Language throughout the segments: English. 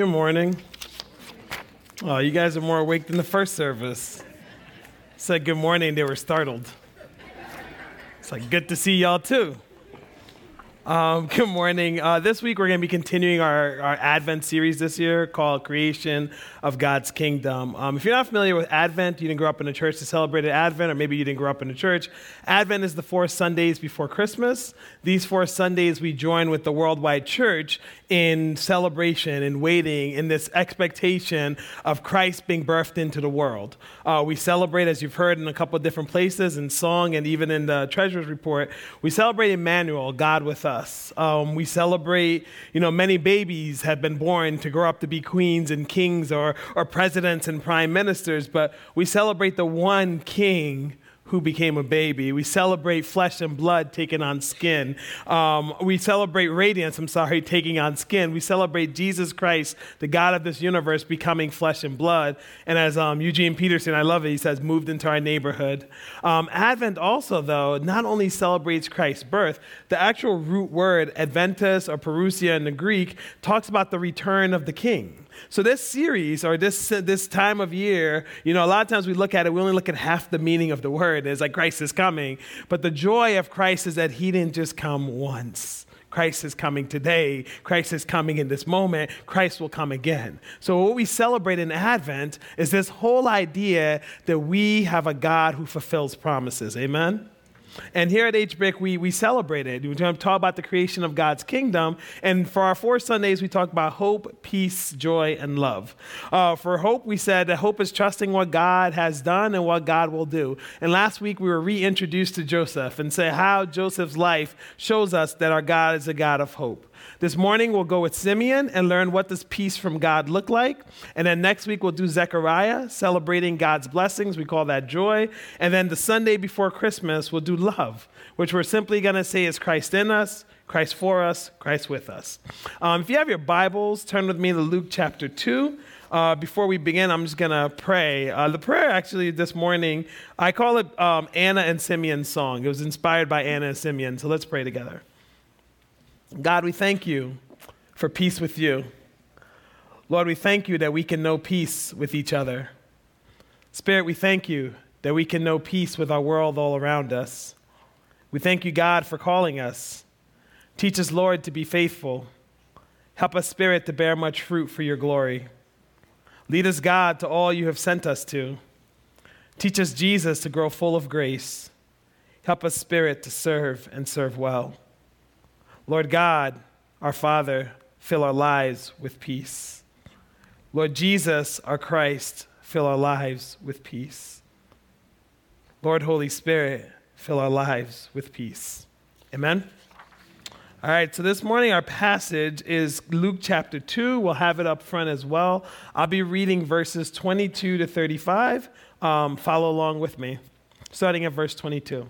Good morning. Oh, you guys are more awake than the first service. Said good morning, they were startled. It's like, good to see y'all too. Um, good morning. Uh, this week we're going to be continuing our, our Advent series this year called Creation of God's Kingdom. Um, if you're not familiar with Advent, you didn't grow up in a church that celebrated Advent, or maybe you didn't grow up in a church. Advent is the four Sundays before Christmas. These four Sundays we join with the worldwide church in celebration and waiting in this expectation of Christ being birthed into the world. Uh, we celebrate, as you've heard in a couple of different places, in song and even in the Treasurer's Report, we celebrate Emmanuel, God with us. Um, we celebrate, you know, many babies have been born to grow up to be queens and kings or, or presidents and prime ministers, but we celebrate the one king who became a baby. We celebrate flesh and blood taking on skin. Um, we celebrate radiance, I'm sorry, taking on skin. We celebrate Jesus Christ, the God of this universe, becoming flesh and blood. And as um, Eugene Peterson, I love it, he says, moved into our neighborhood. Um, Advent also, though, not only celebrates Christ's birth, the actual root word, Adventus or Parousia in the Greek, talks about the return of the king. So this series or this this time of year, you know, a lot of times we look at it, we only look at half the meaning of the word. It's like Christ is coming, but the joy of Christ is that He didn't just come once. Christ is coming today. Christ is coming in this moment. Christ will come again. So, what we celebrate in Advent is this whole idea that we have a God who fulfills promises. Amen? And here at HBrick, we, we celebrate it. We talk about the creation of God's kingdom. And for our four Sundays, we talk about hope, peace, joy, and love. Uh, for hope, we said that hope is trusting what God has done and what God will do. And last week, we were reintroduced to Joseph and say how Joseph's life shows us that our God is a God of hope. This morning we'll go with Simeon and learn what does peace from God look like. And then next week we'll do Zechariah, celebrating God's blessings. We call that joy. And then the Sunday before Christmas we'll do love, which we're simply going to say is Christ in us, Christ for us, Christ with us. Um, if you have your Bibles, turn with me to Luke chapter 2. Uh, before we begin, I'm just going to pray. Uh, the prayer actually this morning, I call it um, Anna and Simeon's song. It was inspired by Anna and Simeon. So let's pray together. God, we thank you for peace with you. Lord, we thank you that we can know peace with each other. Spirit, we thank you that we can know peace with our world all around us. We thank you, God, for calling us. Teach us, Lord, to be faithful. Help us, Spirit, to bear much fruit for your glory. Lead us, God, to all you have sent us to. Teach us, Jesus, to grow full of grace. Help us, Spirit, to serve and serve well. Lord God, our Father, fill our lives with peace. Lord Jesus, our Christ, fill our lives with peace. Lord Holy Spirit, fill our lives with peace. Amen. All right, so this morning our passage is Luke chapter 2. We'll have it up front as well. I'll be reading verses 22 to 35. Um, follow along with me, starting at verse 22.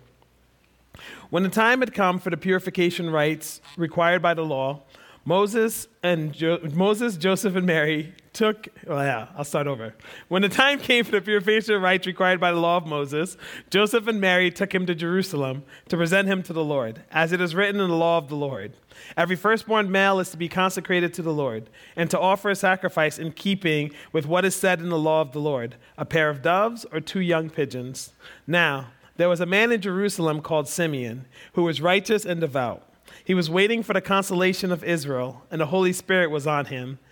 When the time had come for the purification rites required by the law, Moses and jo- Moses, Joseph, and Mary took. Well, yeah, I'll start over. When the time came for the purification rites required by the law of Moses, Joseph and Mary took him to Jerusalem to present him to the Lord, as it is written in the law of the Lord. Every firstborn male is to be consecrated to the Lord, and to offer a sacrifice in keeping with what is said in the law of the Lord: a pair of doves or two young pigeons. Now there was a man in Jerusalem called Simeon, who was righteous and devout. He was waiting for the consolation of Israel, and the Holy Spirit was on him.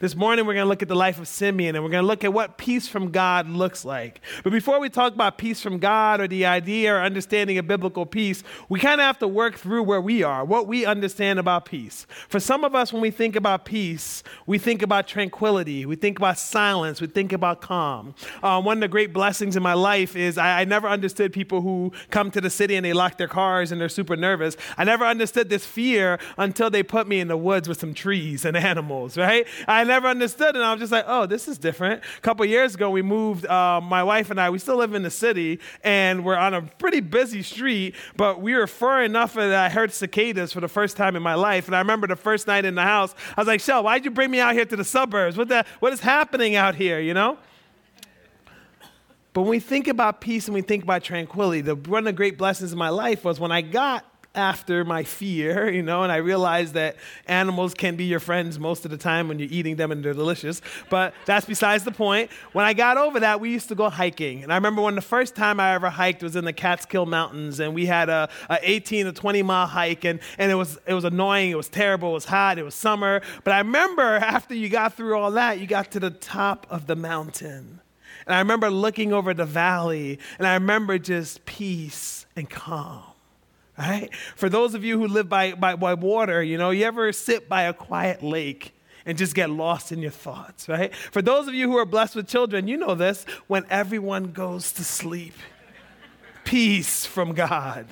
This morning, we're going to look at the life of Simeon and we're going to look at what peace from God looks like. But before we talk about peace from God or the idea or understanding of biblical peace, we kind of have to work through where we are, what we understand about peace. For some of us, when we think about peace, we think about tranquility, we think about silence, we think about calm. Um, one of the great blessings in my life is I, I never understood people who come to the city and they lock their cars and they're super nervous. I never understood this fear until they put me in the woods with some trees and animals, right? I never understood, and I was just like, oh, this is different. A couple years ago, we moved, uh, my wife and I, we still live in the city, and we're on a pretty busy street, but we were far enough that I heard cicadas for the first time in my life. And I remember the first night in the house, I was like, Shell, why'd you bring me out here to the suburbs? What, the, what is happening out here, you know? But when we think about peace and we think about tranquility, the, one of the great blessings in my life was when I got after my fear, you know, and I realized that animals can be your friends most of the time when you're eating them and they're delicious. But that's besides the point. When I got over that, we used to go hiking. And I remember when the first time I ever hiked was in the Catskill Mountains, and we had a, a 18 to 20 mile hike, and, and it, was, it was annoying, it was terrible, it was hot, it was summer. But I remember after you got through all that, you got to the top of the mountain. And I remember looking over the valley, and I remember just peace and calm right? For those of you who live by, by, by water, you know, you ever sit by a quiet lake and just get lost in your thoughts, right? For those of you who are blessed with children, you know this when everyone goes to sleep, peace from God.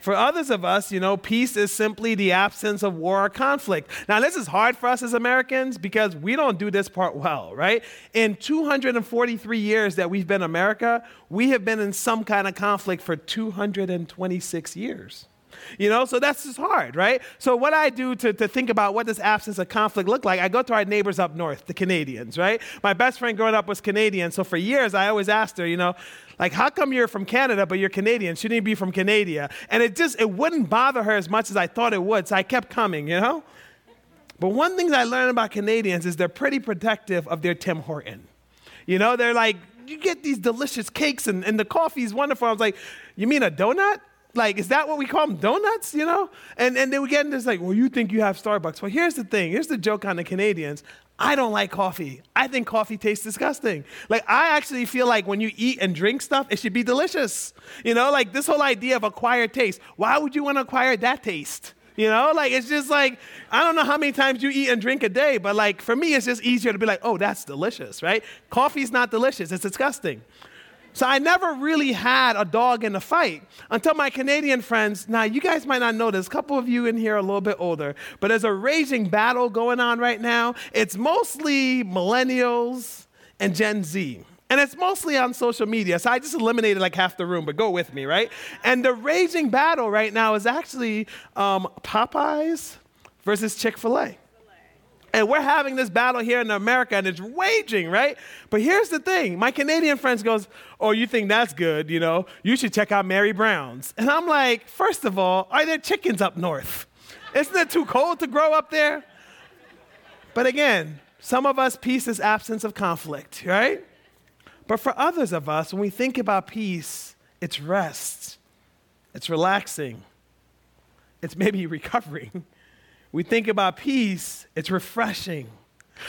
For others of us, you know, peace is simply the absence of war or conflict. Now, this is hard for us as Americans because we don't do this part well, right? In 243 years that we've been America, we have been in some kind of conflict for 226 years. You know, so that's just hard, right? So what I do to, to think about what does absence of conflict look like, I go to our neighbors up north, the Canadians, right? My best friend growing up was Canadian, so for years I always asked her, you know, like, how come you're from Canada, but you're Canadian? Shouldn't you be from Canada? And it just, it wouldn't bother her as much as I thought it would. So I kept coming, you know? But one thing I learned about Canadians is they're pretty protective of their Tim Horton. You know, they're like, you get these delicious cakes and, and the coffee is wonderful. I was like, you mean a donut? Like, is that what we call them? Donuts, you know? And, and they would get in this like, well, you think you have Starbucks. Well, here's the thing. Here's the joke on the Canadians. I don't like coffee. I think coffee tastes disgusting. Like, I actually feel like when you eat and drink stuff, it should be delicious. You know, like this whole idea of acquired taste. Why would you want to acquire that taste? You know, like it's just like, I don't know how many times you eat and drink a day, but like for me, it's just easier to be like, oh, that's delicious, right? Coffee's not delicious, it's disgusting. So I never really had a dog in the fight until my Canadian friends. Now, you guys might not know this. A couple of you in here are a little bit older, but there's a raging battle going on right now. It's mostly millennials and Gen Z. And it's mostly on social media. So I just eliminated like half the room, but go with me, right? And the raging battle right now is actually um, Popeyes versus Chick fil A. And we're having this battle here in America and it's waging, right? But here's the thing. My Canadian friends goes, "Oh, you think that's good, you know? You should check out Mary Brown's." And I'm like, "First of all, are there chickens up north? Isn't it too cold to grow up there?" But again, some of us peace is absence of conflict, right? But for others of us, when we think about peace, it's rest. It's relaxing. It's maybe recovering we think about peace, it's refreshing.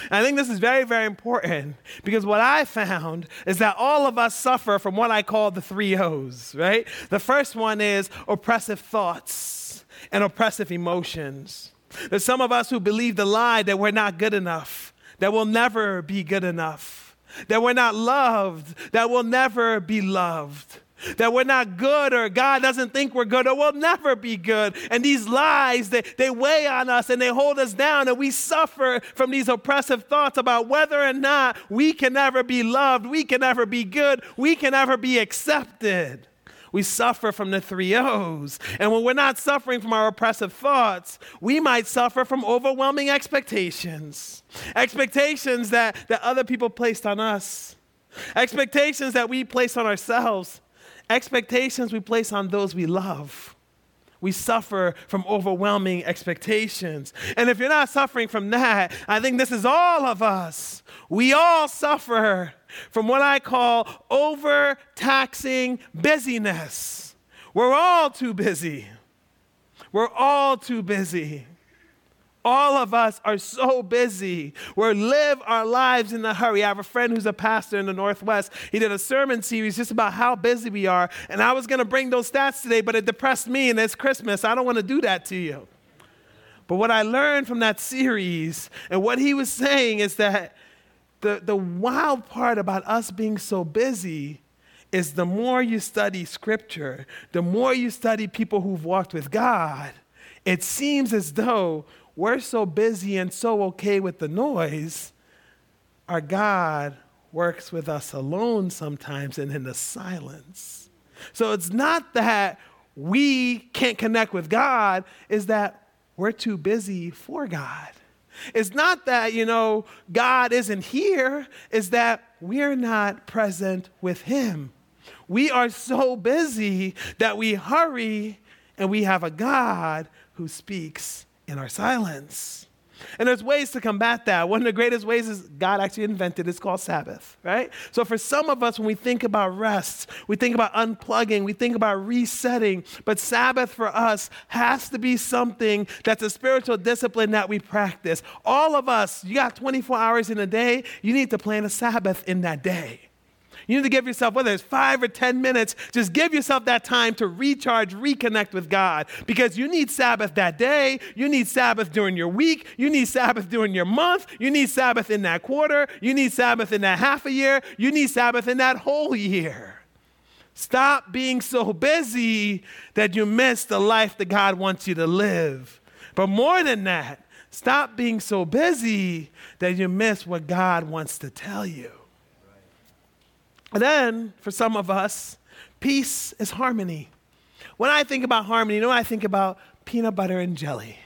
And I think this is very, very important because what I found is that all of us suffer from what I call the three O's, right? The first one is oppressive thoughts and oppressive emotions. There's some of us who believe the lie that we're not good enough, that we'll never be good enough, that we're not loved, that we'll never be loved that we're not good or God doesn't think we're good or we'll never be good. And these lies, they, they weigh on us and they hold us down, and we suffer from these oppressive thoughts about whether or not we can ever be loved, we can ever be good, we can ever be accepted. We suffer from the three O's. And when we're not suffering from our oppressive thoughts, we might suffer from overwhelming expectations. Expectations that, that other people placed on us, expectations that we place on ourselves expectations we place on those we love. We suffer from overwhelming expectations. And if you're not suffering from that, I think this is all of us. We all suffer from what I call overtaxing busyness. We're all too busy. We're all too busy. All of us are so busy. We live our lives in a hurry. I have a friend who's a pastor in the Northwest. He did a sermon series just about how busy we are. And I was going to bring those stats today, but it depressed me, and it's Christmas. I don't want to do that to you. But what I learned from that series and what he was saying is that the, the wild part about us being so busy is the more you study scripture, the more you study people who've walked with God, it seems as though we're so busy and so okay with the noise, our God works with us alone sometimes and in the silence. So it's not that we can't connect with God, is that we're too busy for God. It's not that, you know, God isn't here, it's that we're not present with Him. We are so busy that we hurry and we have a God who speaks in our silence. And there's ways to combat that. One of the greatest ways is God actually invented it's called Sabbath, right? So for some of us, when we think about rest, we think about unplugging, we think about resetting. But Sabbath for us has to be something that's a spiritual discipline that we practice. All of us, you got 24 hours in a day, you need to plan a Sabbath in that day. You need to give yourself, whether it's five or 10 minutes, just give yourself that time to recharge, reconnect with God because you need Sabbath that day. You need Sabbath during your week. You need Sabbath during your month. You need Sabbath in that quarter. You need Sabbath in that half a year. You need Sabbath in that whole year. Stop being so busy that you miss the life that God wants you to live. But more than that, stop being so busy that you miss what God wants to tell you. Then, for some of us, peace is harmony. When I think about harmony, you know, I think about peanut butter and jelly.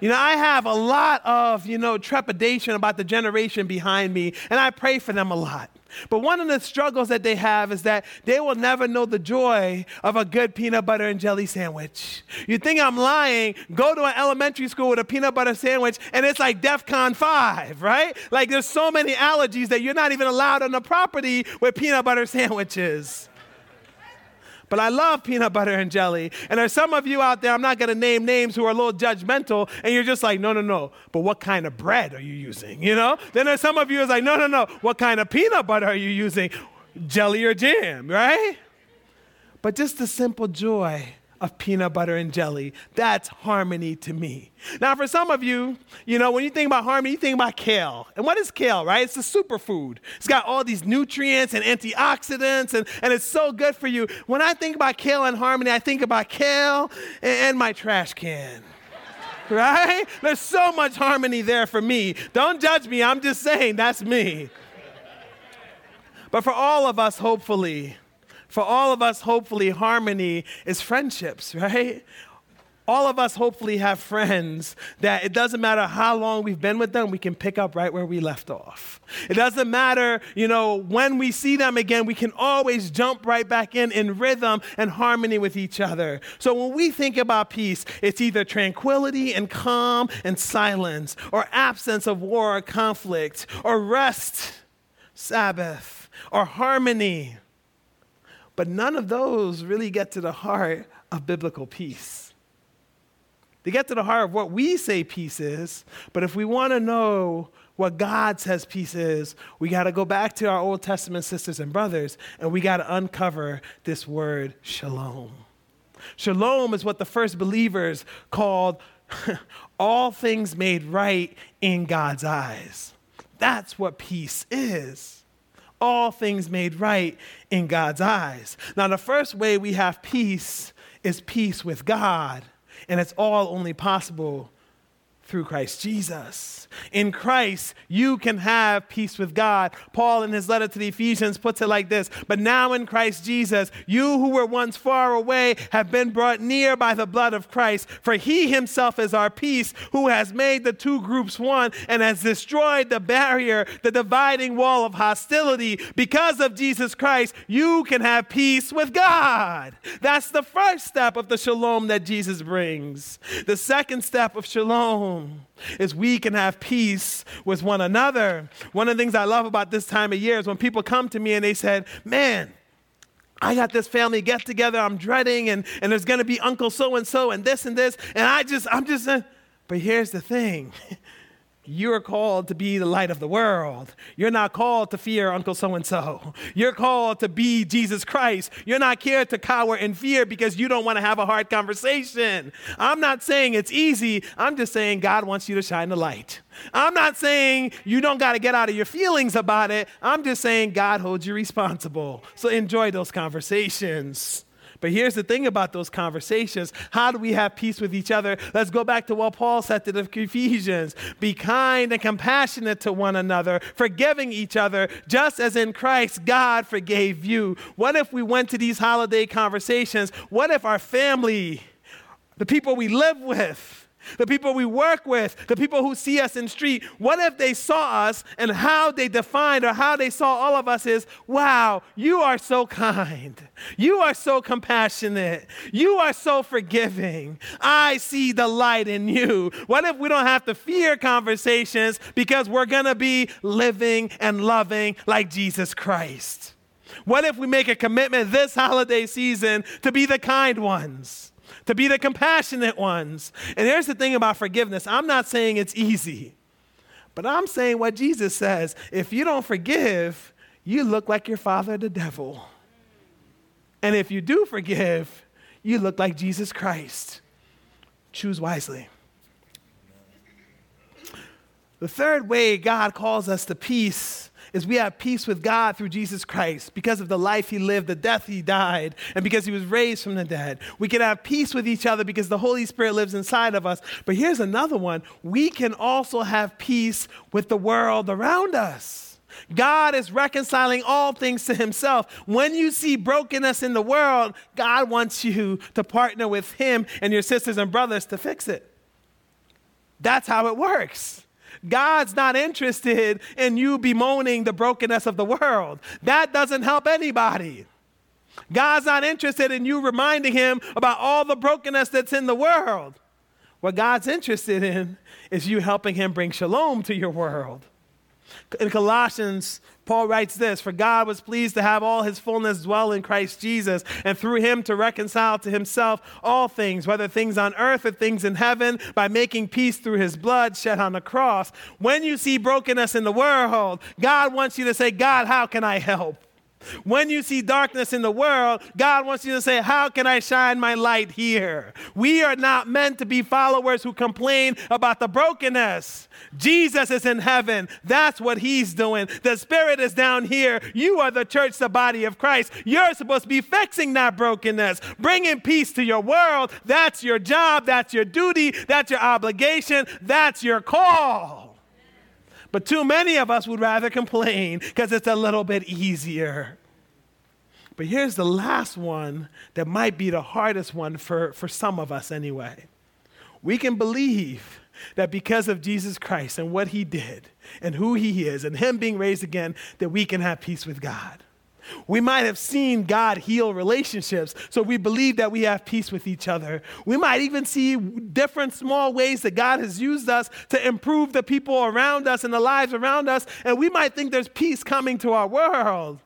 You know, I have a lot of, you know, trepidation about the generation behind me, and I pray for them a lot. But one of the struggles that they have is that they will never know the joy of a good peanut butter and jelly sandwich. You think I'm lying? Go to an elementary school with a peanut butter sandwich, and it's like DEF CON 5, right? Like there's so many allergies that you're not even allowed on the property with peanut butter sandwiches. But I love peanut butter and jelly. And there's some of you out there, I'm not going to name names, who are a little judgmental, and you're just like, no, no, no. But what kind of bread are you using? You know? Then there's some of you who's like, no, no, no. What kind of peanut butter are you using? Jelly or jam, right? But just the simple joy of peanut butter and jelly. That's harmony to me. Now, for some of you, you know, when you think about harmony, you think about kale. And what is kale, right? It's a superfood. It's got all these nutrients and antioxidants, and, and it's so good for you. When I think about kale and harmony, I think about kale and, and my trash can. right? There's so much harmony there for me. Don't judge me. I'm just saying that's me. But for all of us, hopefully, for all of us, hopefully, harmony is friendships, right? All of us hopefully have friends that it doesn't matter how long we've been with them, we can pick up right where we left off. It doesn't matter, you know, when we see them again, we can always jump right back in in rhythm and harmony with each other. So when we think about peace, it's either tranquility and calm and silence, or absence of war or conflict, or rest, Sabbath, or harmony. But none of those really get to the heart of biblical peace. They get to the heart of what we say peace is, but if we want to know what God says peace is, we got to go back to our Old Testament sisters and brothers and we got to uncover this word shalom. Shalom is what the first believers called all things made right in God's eyes. That's what peace is all things made right in God's eyes. Now, the first way we have peace is peace with God, and it's all only possible through Christ Jesus. In Christ, you can have peace with God. Paul, in his letter to the Ephesians, puts it like this But now in Christ Jesus, you who were once far away have been brought near by the blood of Christ. For he himself is our peace, who has made the two groups one and has destroyed the barrier, the dividing wall of hostility. Because of Jesus Christ, you can have peace with God. That's the first step of the shalom that Jesus brings. The second step of shalom is we can have peace with one another. One of the things I love about this time of year is when people come to me and they said, Man, I got this family get together I'm dreading, and, and there's gonna be Uncle so and so, and this and this. And I just, I'm just, uh, But here's the thing you're called to be the light of the world. You're not called to fear Uncle so and so. You're called to be Jesus Christ. You're not here to cower in fear because you don't want to have a hard conversation. I'm not saying it's easy. I'm just saying God wants you to shine the light. I'm not saying you don't got to get out of your feelings about it. I'm just saying God holds you responsible. So enjoy those conversations. But here's the thing about those conversations how do we have peace with each other? Let's go back to what Paul said to the Ephesians be kind and compassionate to one another, forgiving each other, just as in Christ God forgave you. What if we went to these holiday conversations? What if our family, the people we live with, the people we work with, the people who see us in street, what if they saw us and how they defined or how they saw all of us is, wow, you are so kind. You are so compassionate. You are so forgiving. I see the light in you. What if we don't have to fear conversations because we're going to be living and loving like Jesus Christ? What if we make a commitment this holiday season to be the kind ones? To be the compassionate ones. And here's the thing about forgiveness I'm not saying it's easy, but I'm saying what Jesus says if you don't forgive, you look like your father, the devil. And if you do forgive, you look like Jesus Christ. Choose wisely. The third way God calls us to peace is we have peace with God through Jesus Christ because of the life he lived, the death he died, and because he was raised from the dead. We can have peace with each other because the Holy Spirit lives inside of us. But here's another one we can also have peace with the world around us. God is reconciling all things to himself. When you see brokenness in the world, God wants you to partner with him and your sisters and brothers to fix it. That's how it works. God's not interested in you bemoaning the brokenness of the world. That doesn't help anybody. God's not interested in you reminding him about all the brokenness that's in the world. What God's interested in is you helping him bring shalom to your world. In Colossians Paul writes this For God was pleased to have all his fullness dwell in Christ Jesus, and through him to reconcile to himself all things, whether things on earth or things in heaven, by making peace through his blood shed on the cross. When you see brokenness in the world, God wants you to say, God, how can I help? When you see darkness in the world, God wants you to say, How can I shine my light here? We are not meant to be followers who complain about the brokenness. Jesus is in heaven. That's what he's doing. The Spirit is down here. You are the church, the body of Christ. You're supposed to be fixing that brokenness, bringing peace to your world. That's your job. That's your duty. That's your obligation. That's your call. But too many of us would rather complain because it's a little bit easier. But here's the last one that might be the hardest one for, for some of us anyway. We can believe that because of Jesus Christ and what he did and who he is and him being raised again, that we can have peace with God. We might have seen God heal relationships, so we believe that we have peace with each other. We might even see different small ways that God has used us to improve the people around us and the lives around us, and we might think there's peace coming to our world.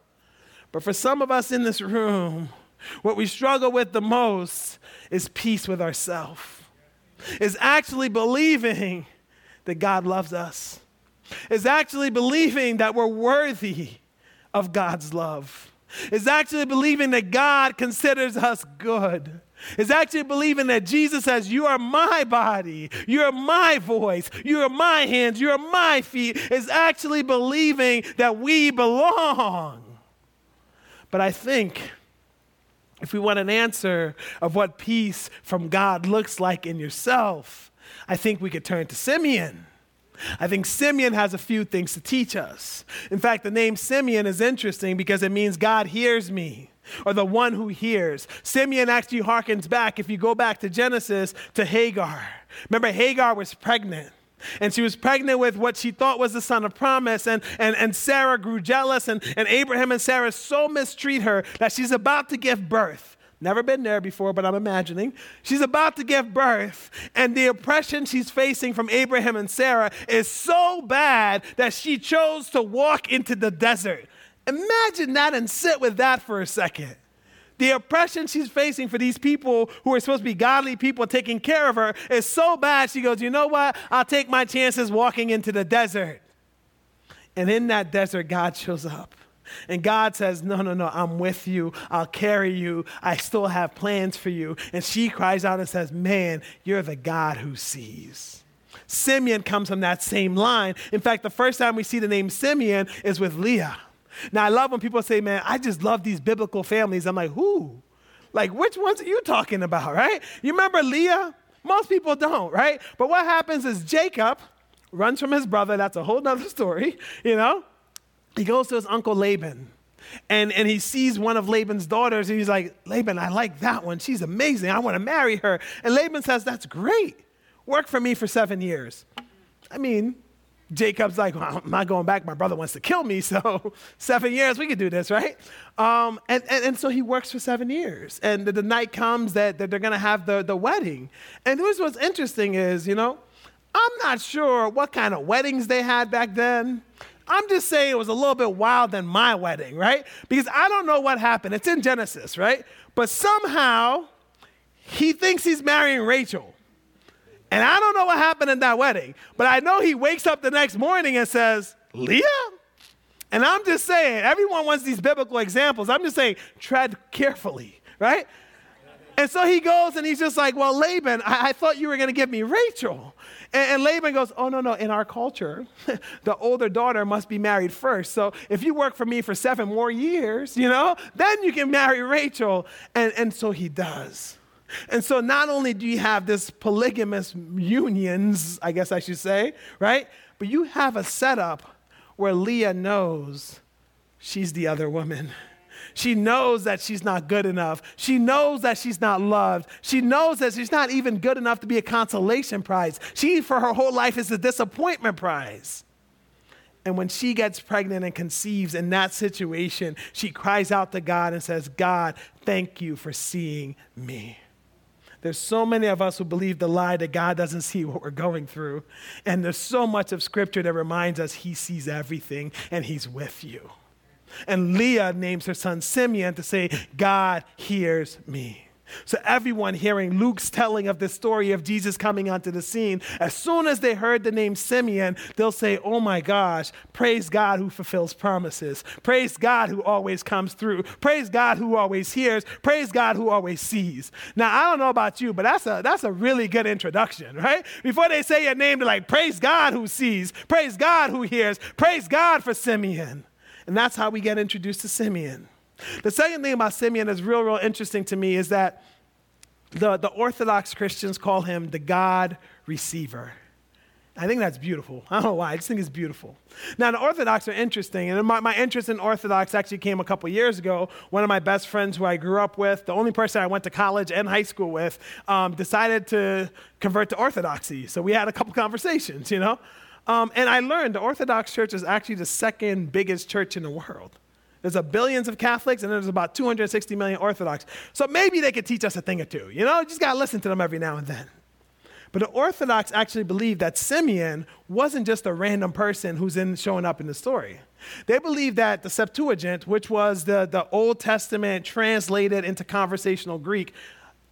But for some of us in this room, what we struggle with the most is peace with ourselves, is actually believing that God loves us, is actually believing that we're worthy of God's love. Is actually believing that God considers us good. Is actually believing that Jesus says, You are my body, you are my voice, you are my hands, you are my feet. Is actually believing that we belong. But I think if we want an answer of what peace from God looks like in yourself, I think we could turn to Simeon. I think Simeon has a few things to teach us. In fact, the name Simeon is interesting because it means God hears me or the one who hears. Simeon actually harkens back, if you go back to Genesis, to Hagar. Remember, Hagar was pregnant. And she was pregnant with what she thought was the son of promise. And, and, and Sarah grew jealous, and, and Abraham and Sarah so mistreat her that she's about to give birth. Never been there before, but I'm imagining. She's about to give birth, and the oppression she's facing from Abraham and Sarah is so bad that she chose to walk into the desert. Imagine that and sit with that for a second. The oppression she's facing for these people who are supposed to be godly people taking care of her is so bad, she goes, You know what? I'll take my chances walking into the desert. And in that desert, God shows up. And God says, No, no, no, I'm with you. I'll carry you. I still have plans for you. And she cries out and says, Man, you're the God who sees. Simeon comes from that same line. In fact, the first time we see the name Simeon is with Leah. Now, I love when people say, Man, I just love these biblical families. I'm like, Who? Like, which ones are you talking about, right? You remember Leah? Most people don't, right? But what happens is Jacob runs from his brother. That's a whole nother story, you know? He goes to his uncle Laban. And, and he sees one of Laban's daughters, and he's like, Laban, I like that one. She's amazing. I want to marry her. And Laban says, That's great. Work for me for seven years. I mean, Jacob's like, well, I'm not going back. My brother wants to kill me. So, seven years, we could do this, right? Um, and, and, and, so he works for seven years. And the, the night comes that, that they're going to have the, the wedding. And here's what's interesting is, you know, I'm not sure what kind of weddings they had back then. I'm just saying it was a little bit wild than my wedding, right? Because I don't know what happened. It's in Genesis, right? But somehow he thinks he's marrying Rachel. And I don't know what happened in that wedding, but I know he wakes up the next morning and says, Leah? And I'm just saying, everyone wants these biblical examples. I'm just saying, tread carefully, right? And so he goes and he's just like, Well, Laban, I, I thought you were going to give me Rachel. And, and Laban goes, Oh, no, no. In our culture, the older daughter must be married first. So if you work for me for seven more years, you know, then you can marry Rachel. And, and so he does. And so not only do you have this polygamous unions, I guess I should say, right? But you have a setup where Leah knows she's the other woman. She knows that she's not good enough. She knows that she's not loved. She knows that she's not even good enough to be a consolation prize. She, for her whole life, is a disappointment prize. And when she gets pregnant and conceives in that situation, she cries out to God and says, God, thank you for seeing me. There's so many of us who believe the lie that God doesn't see what we're going through. And there's so much of scripture that reminds us he sees everything and he's with you. And Leah names her son Simeon to say, God hears me. So, everyone hearing Luke's telling of the story of Jesus coming onto the scene, as soon as they heard the name Simeon, they'll say, Oh my gosh, praise God who fulfills promises. Praise God who always comes through. Praise God who always hears. Praise God who always sees. Now, I don't know about you, but that's a, that's a really good introduction, right? Before they say your name, they're like, Praise God who sees. Praise God who hears. Praise God for Simeon. And that's how we get introduced to Simeon. The second thing about Simeon that's real, real interesting to me is that the, the Orthodox Christians call him the God receiver. I think that's beautiful. I don't know why. I just think it's beautiful. Now, the Orthodox are interesting, and my, my interest in Orthodox actually came a couple years ago. One of my best friends who I grew up with, the only person I went to college and high school with, um, decided to convert to Orthodoxy. So we had a couple conversations, you know? Um, and I learned the Orthodox Church is actually the second biggest church in the world. There's a billions of Catholics, and there's about 260 million Orthodox. So maybe they could teach us a thing or two. You know, just got to listen to them every now and then. But the Orthodox actually believe that Simeon wasn't just a random person who's in, showing up in the story. They believe that the Septuagint, which was the, the Old Testament translated into conversational Greek,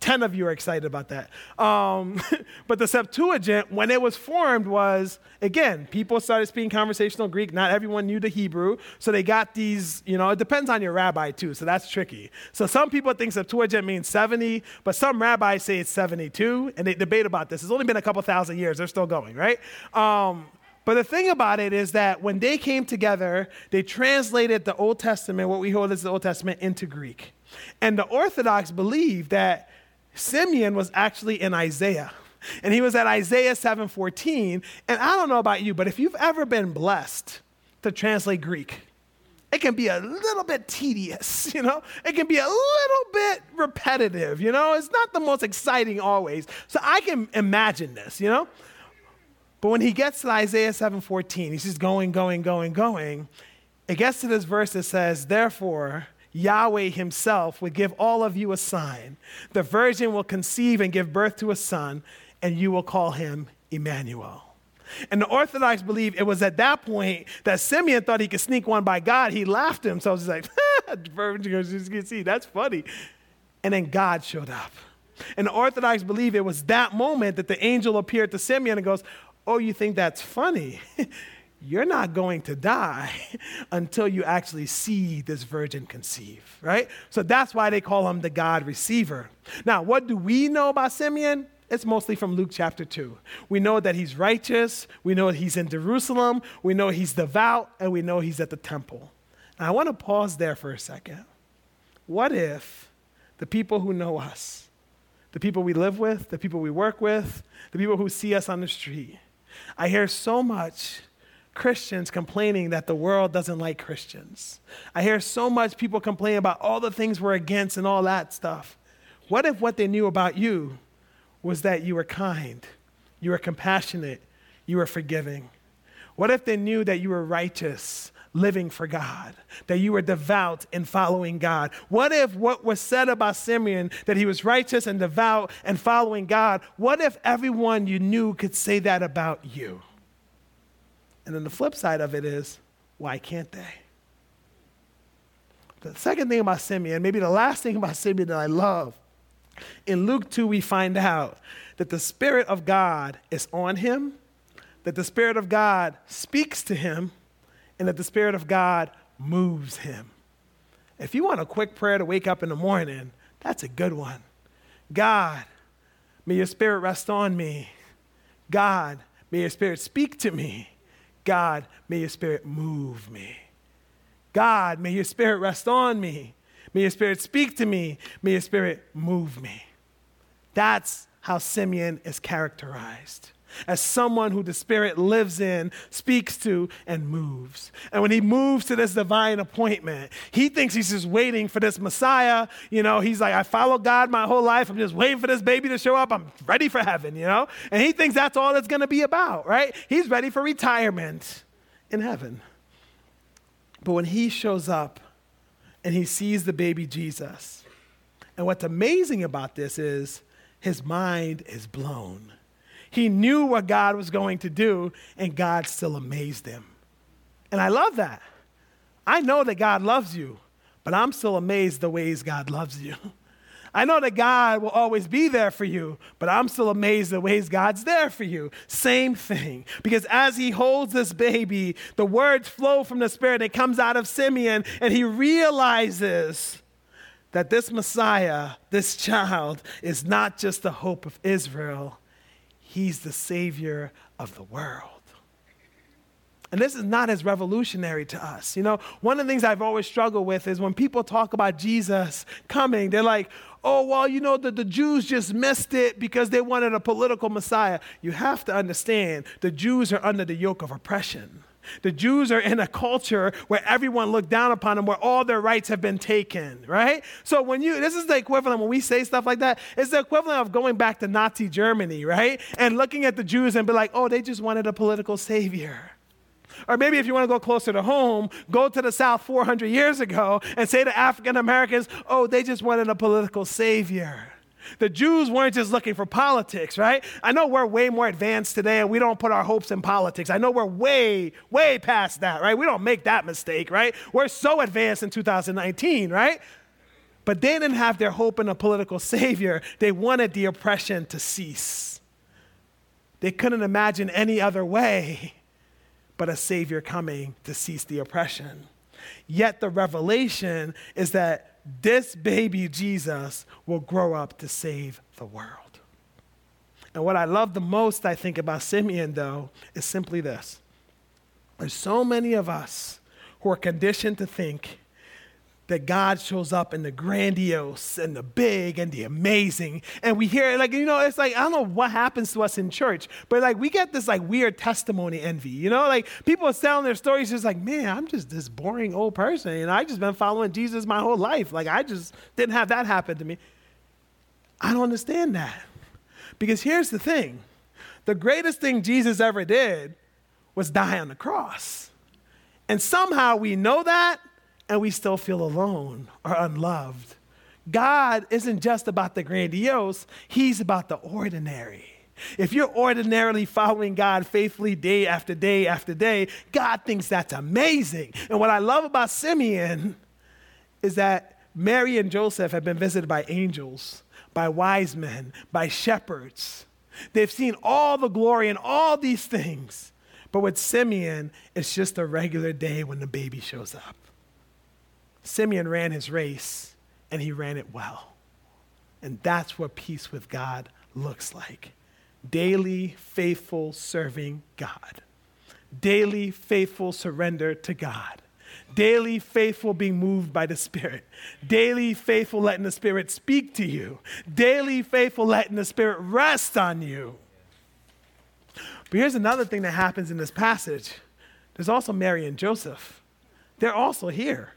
10 of you are excited about that. Um, but the Septuagint, when it was formed, was again, people started speaking conversational Greek. Not everyone knew the Hebrew. So they got these, you know, it depends on your rabbi too. So that's tricky. So some people think Septuagint means 70, but some rabbis say it's 72, and they debate about this. It's only been a couple thousand years. They're still going, right? Um, but the thing about it is that when they came together, they translated the Old Testament, what we hold as the Old Testament, into Greek. And the Orthodox believe that Simeon was actually in Isaiah. And he was at Isaiah 7:14. And I don't know about you, but if you've ever been blessed to translate Greek, it can be a little bit tedious, you know? It can be a little bit repetitive, you know? It's not the most exciting always. So I can imagine this, you know? But when he gets to Isaiah 7:14, he's just going, going, going, going. It gets to this verse that says, Therefore, Yahweh himself would give all of you a sign. The virgin will conceive and give birth to a son, and you will call him Emmanuel. And the Orthodox believe it was at that point that Simeon thought he could sneak one by God. He laughed to himself. He's like, virgin, see, that's funny. and then God showed up. And the Orthodox believe it was that moment that the angel appeared to Simeon and goes, Oh, you think that's funny? You're not going to die until you actually see this virgin conceive, right? So that's why they call him the God receiver. Now, what do we know about Simeon? It's mostly from Luke chapter 2. We know that he's righteous, we know that he's in Jerusalem, we know he's devout, and we know he's at the temple. Now, I want to pause there for a second. What if the people who know us, the people we live with, the people we work with, the people who see us on the street, I hear so much Christians complaining that the world doesn't like Christians. I hear so much people complain about all the things we're against and all that stuff. What if what they knew about you was that you were kind, you were compassionate, you were forgiving? What if they knew that you were righteous, living for God, that you were devout in following God? What if what was said about Simeon, that he was righteous and devout and following God, what if everyone you knew could say that about you? And then the flip side of it is, why can't they? The second thing about Simeon, maybe the last thing about Simeon that I love, in Luke 2, we find out that the Spirit of God is on him, that the Spirit of God speaks to him, and that the Spirit of God moves him. If you want a quick prayer to wake up in the morning, that's a good one. God, may your Spirit rest on me. God, may your Spirit speak to me. God, may your Spirit move me. God, may your Spirit rest on me. May your Spirit speak to me. May your Spirit move me. That's how Simeon is characterized as someone who the Spirit lives in, speaks to, and moves. And when he moves to this divine appointment, he thinks he's just waiting for this Messiah. You know, he's like, I followed God my whole life. I'm just waiting for this baby to show up. I'm ready for heaven, you know? And he thinks that's all it's going to be about, right? He's ready for retirement in heaven. But when he shows up and he sees the baby Jesus, and what's amazing about this is his mind is blown he knew what God was going to do, and God still amazed him. And I love that. I know that God loves you, but I'm still amazed the ways God loves you. I know that God will always be there for you, but I'm still amazed the ways God's there for you. Same thing. Because as he holds this baby, the words flow from the Spirit. It comes out of Simeon, and he realizes that this Messiah, this child, is not just the hope of Israel, He's the Savior of the world. And this is not as revolutionary to us. You know, one of the things I've always struggled with is when people talk about Jesus coming, they're like, oh, well, you know, the, the Jews just missed it because they wanted a political Messiah. You have to understand the Jews are under the yoke of oppression. The Jews are in a culture where everyone looked down upon them, where all their rights have been taken, right? So when you, this is the equivalent, when we say stuff like that, it's the equivalent of going back to Nazi Germany, right? And looking at the Jews and be like, oh, they just wanted a political savior. Or maybe if you want to go closer to home, go to the South 400 years ago and say to African Americans, oh, they just wanted a political savior. The Jews weren't just looking for politics, right? I know we're way more advanced today and we don't put our hopes in politics. I know we're way, way past that, right? We don't make that mistake, right? We're so advanced in 2019, right? But they didn't have their hope in a political savior. They wanted the oppression to cease. They couldn't imagine any other way but a savior coming to cease the oppression. Yet the revelation is that this baby Jesus will grow up to save the world. And what I love the most, I think, about Simeon, though, is simply this. There's so many of us who are conditioned to think that God shows up in the grandiose and the big and the amazing. And we hear it like, you know, it's like, I don't know what happens to us in church, but like we get this like weird testimony envy, you know, like people are telling their stories just like, man, I'm just this boring old person. And I just been following Jesus my whole life. Like I just didn't have that happen to me. I don't understand that. Because here's the thing the greatest thing Jesus ever did was die on the cross. And somehow we know that and we still feel alone or unloved. God isn't just about the grandiose, He's about the ordinary. If you're ordinarily following God faithfully day after day after day, God thinks that's amazing. And what I love about Simeon is that Mary and Joseph have been visited by angels, by wise men, by shepherds. They've seen all the glory and all these things. But with Simeon, it's just a regular day when the baby shows up. Simeon ran his race and he ran it well. And that's what peace with God looks like daily, faithful serving God, daily, faithful surrender to God, daily, faithful being moved by the Spirit, daily, faithful letting the Spirit speak to you, daily, faithful letting the Spirit rest on you. But here's another thing that happens in this passage there's also Mary and Joseph. They're also here.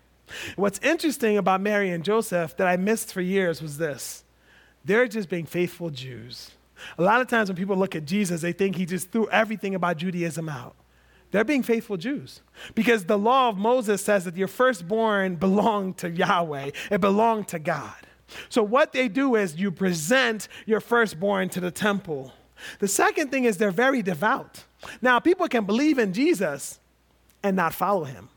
What's interesting about Mary and Joseph that I missed for years was this they're just being faithful Jews. A lot of times when people look at Jesus, they think he just threw everything about Judaism out. They're being faithful Jews because the law of Moses says that your firstborn belonged to Yahweh, it belonged to God. So, what they do is you present your firstborn to the temple. The second thing is they're very devout. Now, people can believe in Jesus and not follow him.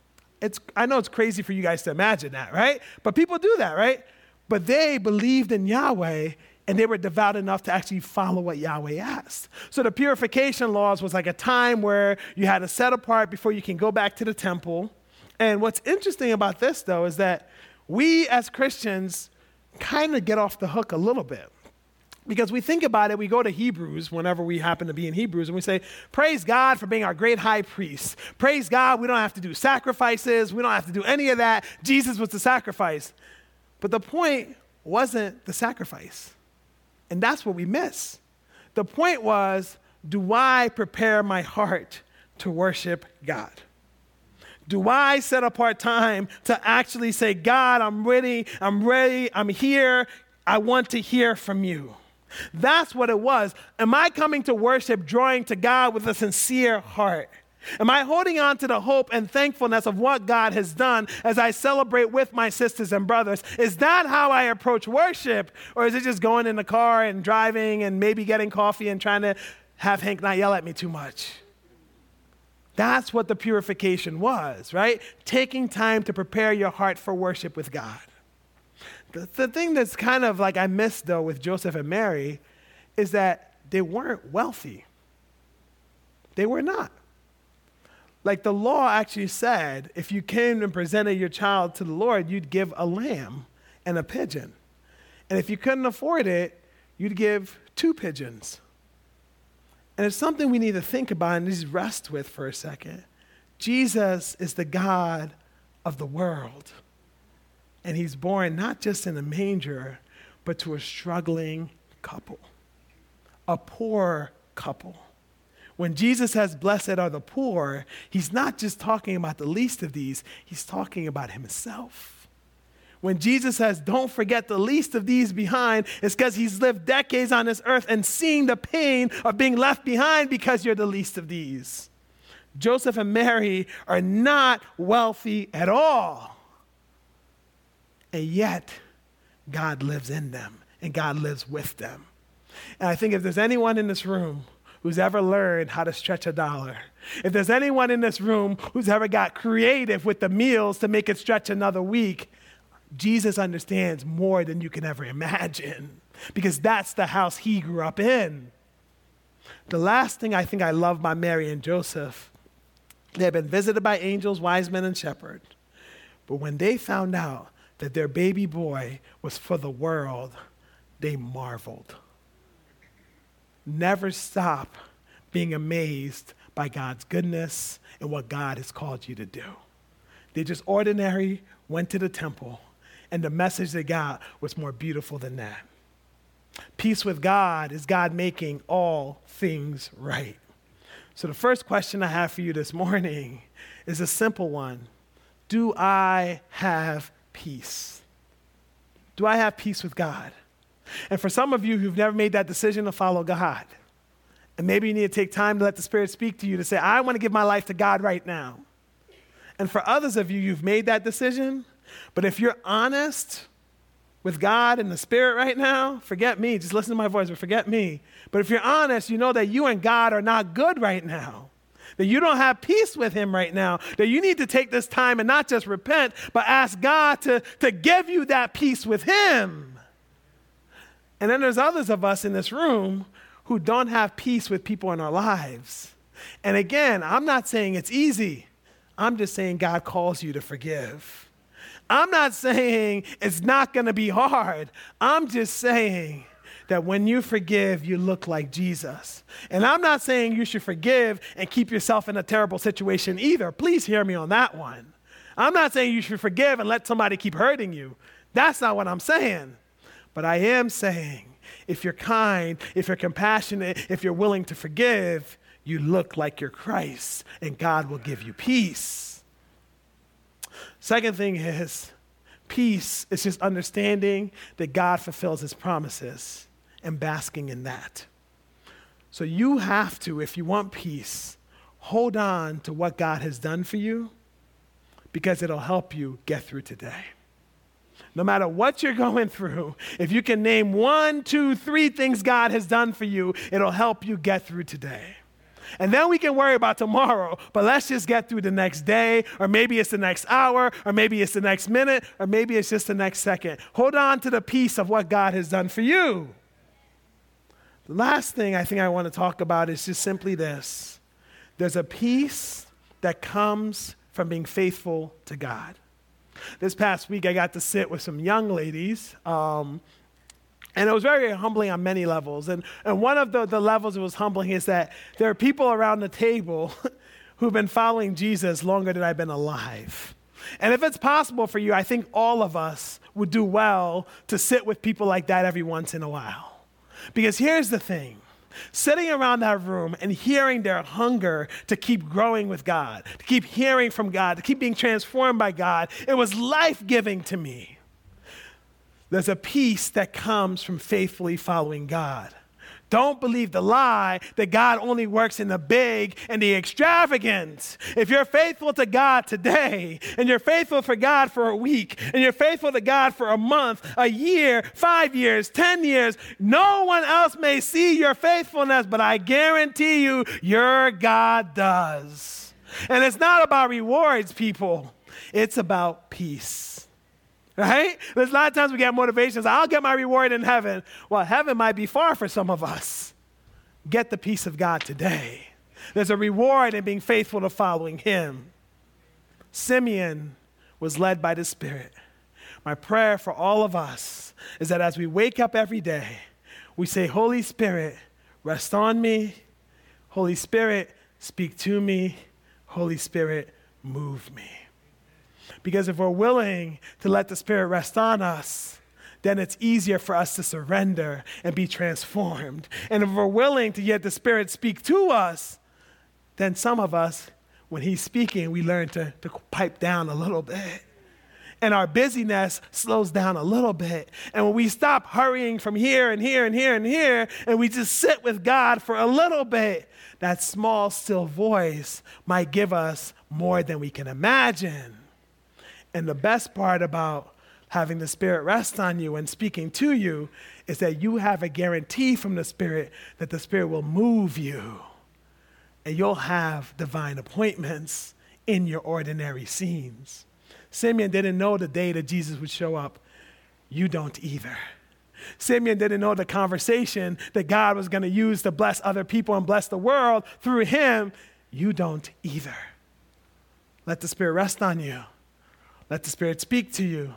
It's, I know it's crazy for you guys to imagine that, right? But people do that, right? But they believed in Yahweh and they were devout enough to actually follow what Yahweh asked. So the purification laws was like a time where you had to set apart before you can go back to the temple. And what's interesting about this, though, is that we as Christians kind of get off the hook a little bit. Because we think about it, we go to Hebrews whenever we happen to be in Hebrews, and we say, Praise God for being our great high priest. Praise God, we don't have to do sacrifices, we don't have to do any of that. Jesus was the sacrifice. But the point wasn't the sacrifice. And that's what we miss. The point was do I prepare my heart to worship God? Do I set apart time to actually say, God, I'm ready, I'm ready, I'm here, I want to hear from you? That's what it was. Am I coming to worship, drawing to God with a sincere heart? Am I holding on to the hope and thankfulness of what God has done as I celebrate with my sisters and brothers? Is that how I approach worship? Or is it just going in the car and driving and maybe getting coffee and trying to have Hank not yell at me too much? That's what the purification was, right? Taking time to prepare your heart for worship with God. The, the thing that's kind of like I missed though with Joseph and Mary is that they weren't wealthy. They were not. Like the law actually said, if you came and presented your child to the Lord, you'd give a lamb and a pigeon. And if you couldn't afford it, you'd give two pigeons. And it's something we need to think about and just rest with for a second. Jesus is the God of the world. And he's born not just in a manger, but to a struggling couple, a poor couple. When Jesus says, Blessed are the poor, he's not just talking about the least of these, he's talking about himself. When Jesus says, Don't forget the least of these behind, it's because he's lived decades on this earth and seeing the pain of being left behind because you're the least of these. Joseph and Mary are not wealthy at all. And yet, God lives in them and God lives with them. And I think if there's anyone in this room who's ever learned how to stretch a dollar, if there's anyone in this room who's ever got creative with the meals to make it stretch another week, Jesus understands more than you can ever imagine because that's the house he grew up in. The last thing I think I love by Mary and Joseph, they had been visited by angels, wise men, and shepherds. But when they found out that their baby boy was for the world, they marveled never stop being amazed by God's goodness and what God has called you to do. They just ordinary went to the temple, and the message they got was more beautiful than that. Peace with God is God making all things right. So, the first question I have for you this morning is a simple one Do I have peace? Do I have peace with God? And for some of you who've never made that decision to follow God, and maybe you need to take time to let the Spirit speak to you to say, I want to give my life to God right now. And for others of you, you've made that decision, but if you're honest with God and the Spirit right now, forget me. Just listen to my voice, but forget me. But if you're honest, you know that you and God are not good right now. That you don't have peace with him right now, that you need to take this time and not just repent, but ask God to, to give you that peace with him. And then there's others of us in this room who don't have peace with people in our lives. And again, I'm not saying it's easy. I'm just saying God calls you to forgive. I'm not saying it's not going to be hard. I'm just saying that when you forgive, you look like Jesus. And I'm not saying you should forgive and keep yourself in a terrible situation either. Please hear me on that one. I'm not saying you should forgive and let somebody keep hurting you. That's not what I'm saying. But I am saying if you're kind, if you're compassionate, if you're willing to forgive, you look like you're Christ and God will give you peace. Second thing is, peace is just understanding that God fulfills his promises and basking in that. So you have to, if you want peace, hold on to what God has done for you because it'll help you get through today. No matter what you're going through, if you can name one, two, three things God has done for you, it'll help you get through today. And then we can worry about tomorrow, but let's just get through the next day, or maybe it's the next hour, or maybe it's the next minute, or maybe it's just the next second. Hold on to the peace of what God has done for you. The last thing I think I want to talk about is just simply this there's a peace that comes from being faithful to God. This past week, I got to sit with some young ladies. Um, and it was very humbling on many levels. And, and one of the, the levels it was humbling is that there are people around the table who've been following Jesus longer than I've been alive. And if it's possible for you, I think all of us would do well to sit with people like that every once in a while. Because here's the thing sitting around that room and hearing their hunger to keep growing with God, to keep hearing from God, to keep being transformed by God, it was life giving to me. There's a peace that comes from faithfully following God. Don't believe the lie that God only works in the big and the extravagant. If you're faithful to God today, and you're faithful for God for a week, and you're faithful to God for a month, a year, five years, 10 years, no one else may see your faithfulness, but I guarantee you, your God does. And it's not about rewards, people, it's about peace. Right? There's a lot of times we get motivations. I'll get my reward in heaven. Well, heaven might be far for some of us. Get the peace of God today. There's a reward in being faithful to following Him. Simeon was led by the Spirit. My prayer for all of us is that as we wake up every day, we say, Holy Spirit, rest on me. Holy Spirit, speak to me. Holy Spirit, move me. Because if we're willing to let the Spirit rest on us, then it's easier for us to surrender and be transformed. And if we're willing to let the Spirit speak to us, then some of us, when He's speaking, we learn to, to pipe down a little bit. And our busyness slows down a little bit. And when we stop hurrying from here and here and here and here, and we just sit with God for a little bit, that small, still voice might give us more than we can imagine. And the best part about having the Spirit rest on you and speaking to you is that you have a guarantee from the Spirit that the Spirit will move you and you'll have divine appointments in your ordinary scenes. Simeon didn't know the day that Jesus would show up. You don't either. Simeon didn't know the conversation that God was going to use to bless other people and bless the world through him. You don't either. Let the Spirit rest on you. Let the Spirit speak to you.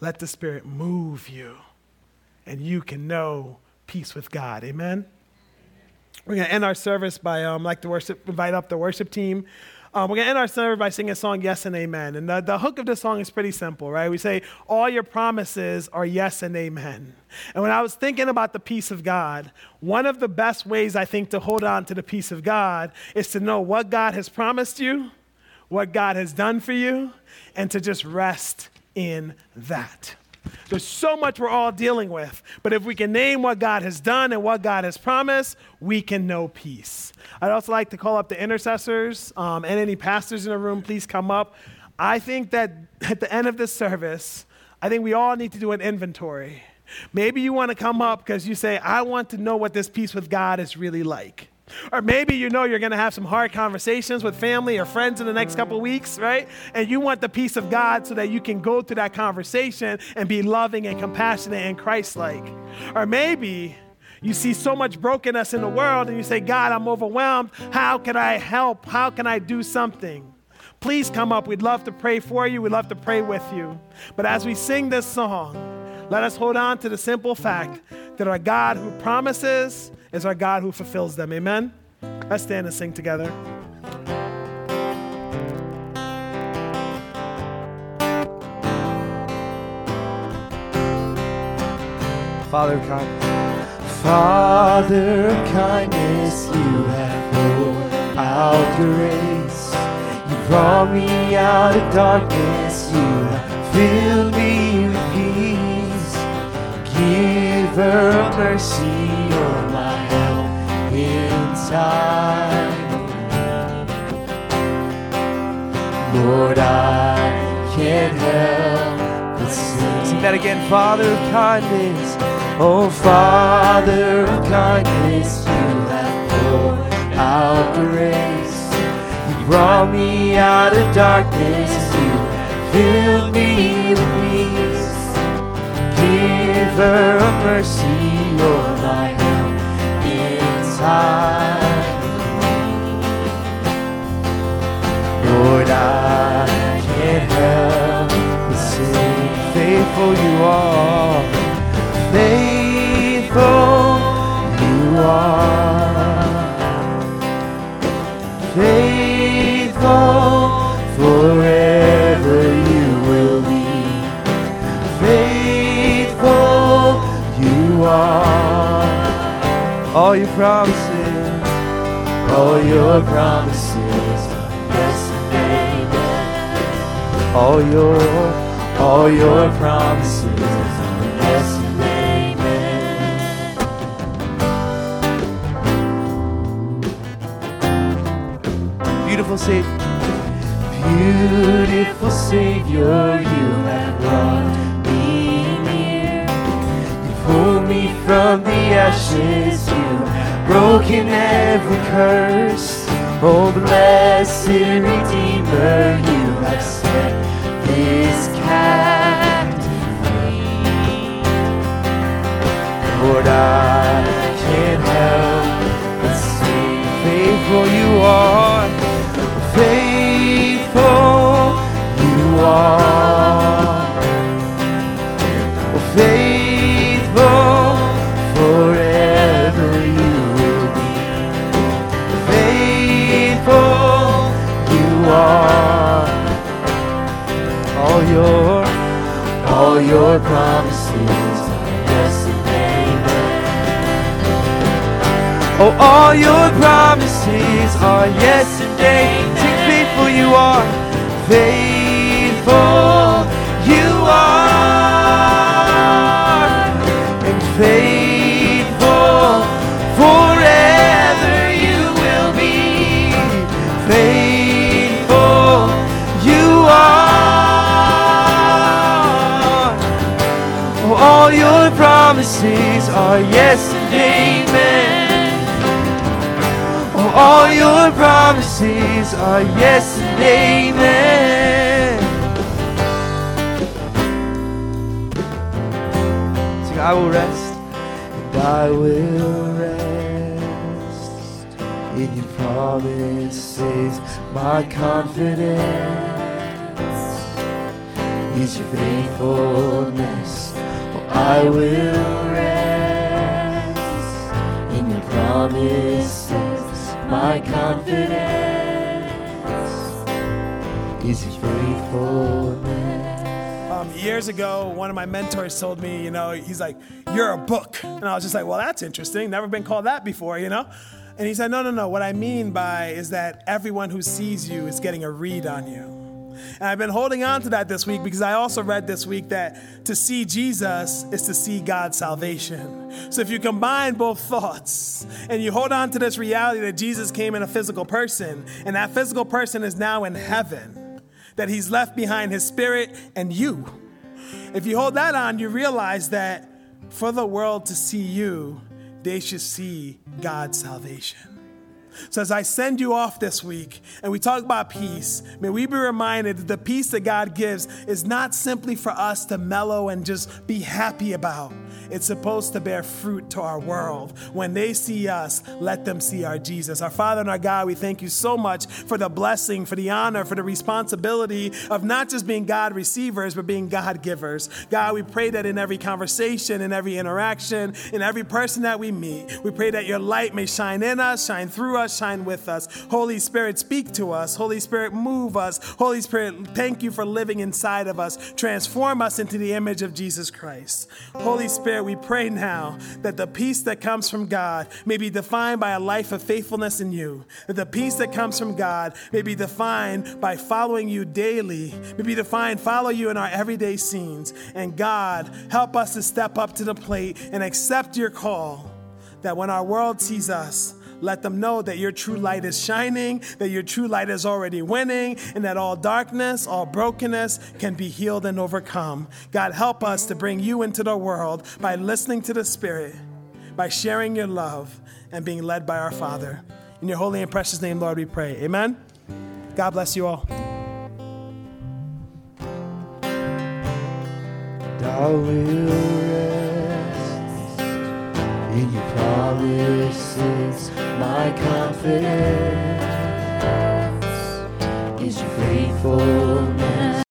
Let the Spirit move you. And you can know peace with God. Amen? We're going to end our service by, um, like to worship, invite up the worship team. Um, we're going to end our service by singing a song, Yes and Amen. And the, the hook of the song is pretty simple, right? We say, All your promises are yes and amen. And when I was thinking about the peace of God, one of the best ways I think to hold on to the peace of God is to know what God has promised you, what God has done for you, and to just rest in that. There's so much we're all dealing with, but if we can name what God has done and what God has promised, we can know peace. I'd also like to call up the intercessors um, and any pastors in the room, please come up. I think that at the end of this service, I think we all need to do an inventory. Maybe you want to come up because you say, I want to know what this peace with God is really like. Or maybe you know you're going to have some hard conversations with family or friends in the next couple weeks, right? And you want the peace of God so that you can go through that conversation and be loving and compassionate and Christ like. Or maybe you see so much brokenness in the world and you say, God, I'm overwhelmed. How can I help? How can I do something? Please come up. We'd love to pray for you. We'd love to pray with you. But as we sing this song, let us hold on to the simple fact that our God who promises is our God who fulfills them. Amen? Let's stand and sing together. Father of kindness, Father kindness, you have poured out grace. You brought me out of darkness, you have filled me. Of mercy, you're my help in time. Lord, I can't help but sing. Sing that again, Father of kindness. Oh, Father of kindness, you have poured out grace. You brought me out of darkness, you filled me with peace. Giver of mercy, you're my help in time. Lord, I can't help but sing. Faithful you are faithful you are. Faithful forever All your promises, all your promises, yes and amen. All your, all your promises, yes and beautiful Savior. Beautiful Savior, you have brought me from the ashes, you have broken every curse. Oh, blessed Redeemer, you have set this captive free. Lord, I can't help but sing. Faithful you are faithful you are. Your, all your promises are yes and amen. Oh, all your promises are yes and amen. Faithful you are, faithful are yes and amen all your promises are yes and amen. Sing, I will rest, and I will rest in your promises. My confidence is your faithfulness. I will rest in your promises my confidence is faithfulness. Um, years ago, one of my mentors told me, you know, he's like, You're a book. And I was just like, Well, that's interesting. Never been called that before, you know? And he said, No, no, no. What I mean by is that everyone who sees you is getting a read on you. And I've been holding on to that this week because I also read this week that to see Jesus is to see God's salvation. So if you combine both thoughts and you hold on to this reality that Jesus came in a physical person and that physical person is now in heaven, that he's left behind his spirit and you. If you hold that on, you realize that for the world to see you, they should see God's salvation. So, as I send you off this week and we talk about peace, may we be reminded that the peace that God gives is not simply for us to mellow and just be happy about. It's supposed to bear fruit to our world. When they see us, let them see our Jesus. Our Father and our God, we thank you so much for the blessing, for the honor, for the responsibility of not just being God receivers, but being God givers. God, we pray that in every conversation, in every interaction, in every person that we meet, we pray that your light may shine in us, shine through us, shine with us. Holy Spirit, speak to us. Holy Spirit, move us. Holy Spirit, thank you for living inside of us. Transform us into the image of Jesus Christ. Holy Spirit, we pray now that the peace that comes from God may be defined by a life of faithfulness in you. That the peace that comes from God may be defined by following you daily, may be defined, follow you in our everyday scenes. And God, help us to step up to the plate and accept your call that when our world sees us, let them know that your true light is shining, that your true light is already winning, and that all darkness, all brokenness can be healed and overcome. God, help us to bring you into the world by listening to the Spirit, by sharing your love, and being led by our Father. In your holy and precious name, Lord, we pray. Amen. God bless you all. In your promises. My confidence is your faithful